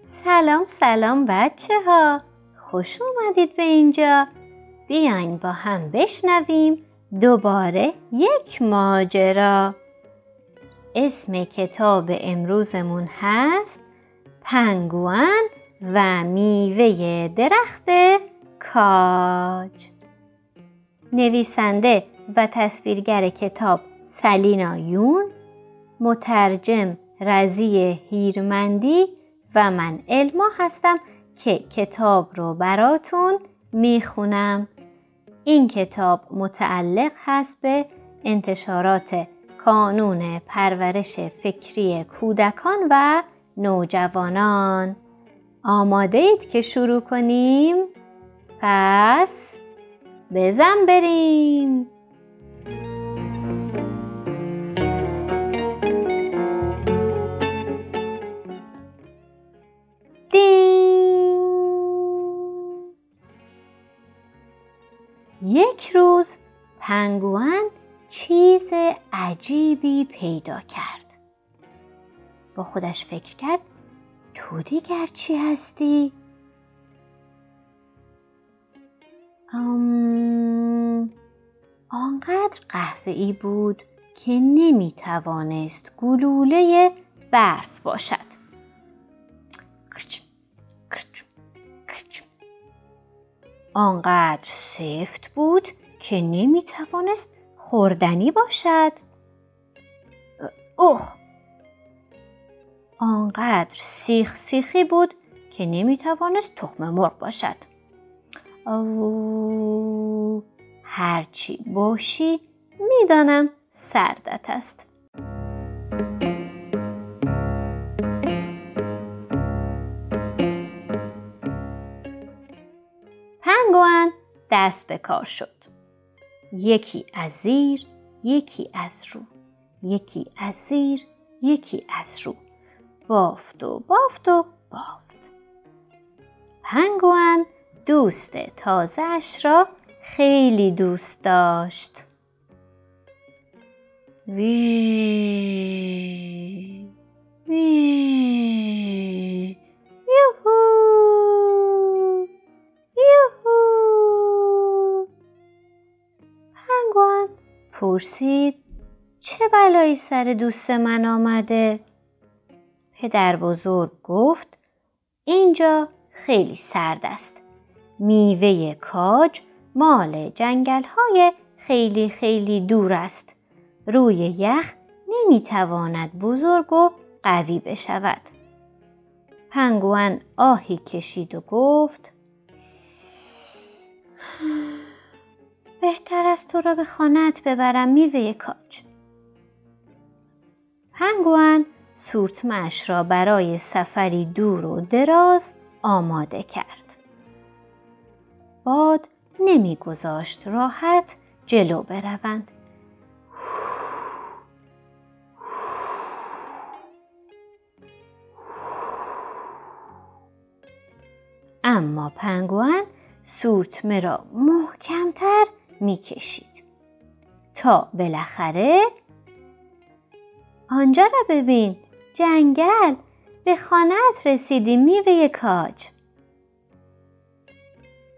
سلام سلام بچه ها خوش اومدید به اینجا. بیاین با هم بشنویم دوباره یک ماجرا. اسم کتاب امروزمون هست پنگوان و میوه درخت کاج نویسنده و تصویرگر کتاب سلینا یون مترجم رزی هیرمندی و من علما هستم که کتاب رو براتون می‌خونم. این کتاب متعلق هست به انتشارات کانون پرورش فکری کودکان و نوجوانان. آماده اید که شروع کنیم؟ پس بزن بریم! یک روز پنگوان چیز عجیبی پیدا کرد. با خودش فکر کرد تو دیگر چی هستی؟ آم... آنقدر قهوه‌ای بود که نمی توانست گلوله برف باشد. آنقدر سفت بود که نمی توانست خوردنی باشد. اوه! آنقدر سیخ سیخی بود که نمی توانست تخم مرغ باشد. او هرچی باشی می‌دانم سردت است. پنگوان دست به کار شد. یکی از زیر، یکی از رو. یکی از زیر، یکی از رو. بافت و بافت و بافت. پنگوان دوست تازهش را خیلی دوست داشت. وی یوهو یوهو پنگوان پرسید چه بلایی سر دوست من آمده؟ پدر بزرگ گفت اینجا خیلی سرد است. میوه کاج مال جنگل های خیلی خیلی دور است. روی یخ نمی‌تواند بزرگ و قوی بشود. پنگوان آهی کشید و گفت بهتر است تو را به خانت ببرم میوه کاج. پنگوان سورتمش را برای سفری دور و دراز آماده کرد. باد نمیگذاشت راحت جلو بروند. اما پنگوان سورتمه را محکمتر می‌کشید تا بالاخره آنجا را ببین. جنگل. به خانت رسیدی میوه کاج.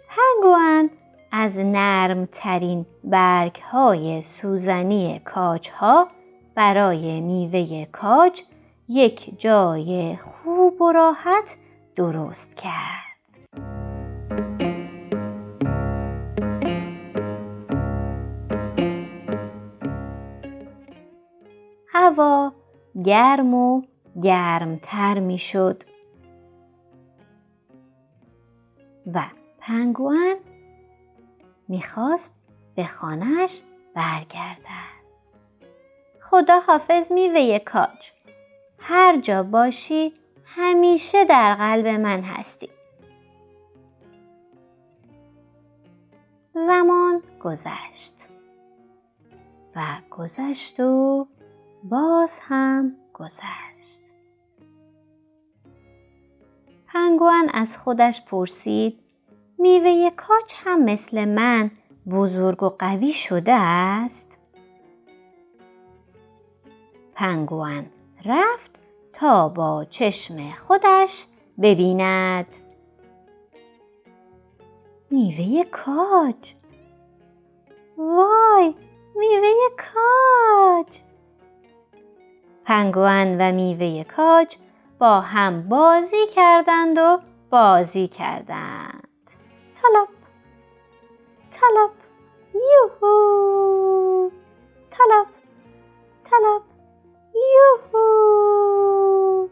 پنگوان از نرمترین برگ های سوزنی کاج ها برای میوه کاج یک جای خوب و راحت درست کرد. هوا گرم و گرمتر می شد و پنگوان می‌خواست به خانهش برگردد. خدا حافظ میوه کاج. هر جا باشی همیشه در قلب من هستی. زمان گذشت و گذشت و باز هم گذشت. پنگوان از خودش پرسید میوه کاج هم مثل من بزرگ و قوی شده است؟ پنگوان رفت تا با چشم خودش ببیند میوه کاج وای میوه کاج پنگوان و میوه کاج با هم بازی کردند و بازی کردند. طلب طلب یوهو طلب طلب یوهو.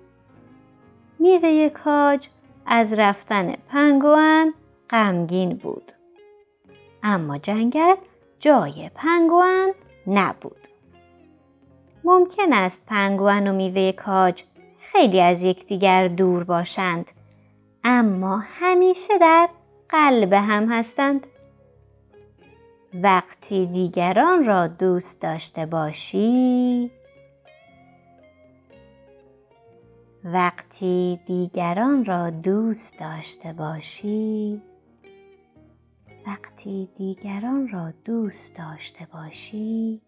میوه کاج از رفتن پنگوان غمگین بود. اما جنگل جای پنگوان نبود. ممکن است پنگوان و میوه کاج خیلی از یکدیگر دور باشند اما همیشه در قلب هم هستند. وقتی دیگران را دوست داشته باشی وقتی دیگران را دوست داشته باشی وقتی دیگران را دوست داشته باشی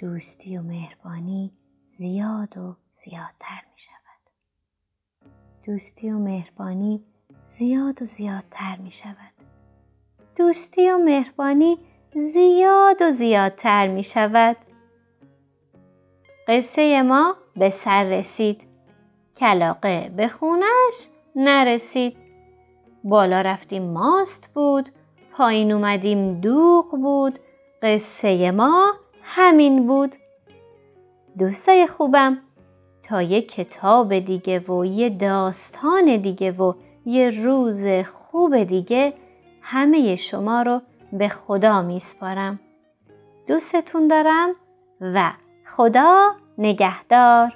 دوستی و مهربانی زیاد و زیادتر می شود. دوستی و مهربانی زیاد و زیادتر می شود. دوستی و مهربانی زیاد و زیادتر می شود. قصه ما به سر رسید. کلاقه به خونش نرسید. بالا رفتیم ماست بود. پایین اومدیم دوغ بود. قصه ما همین بود. دوستای خوبم تا یه کتاب دیگه و یه داستان دیگه و یه روز خوب دیگه همه شما رو به خدا میسپارم. دوستتون دارم و خدا نگهدار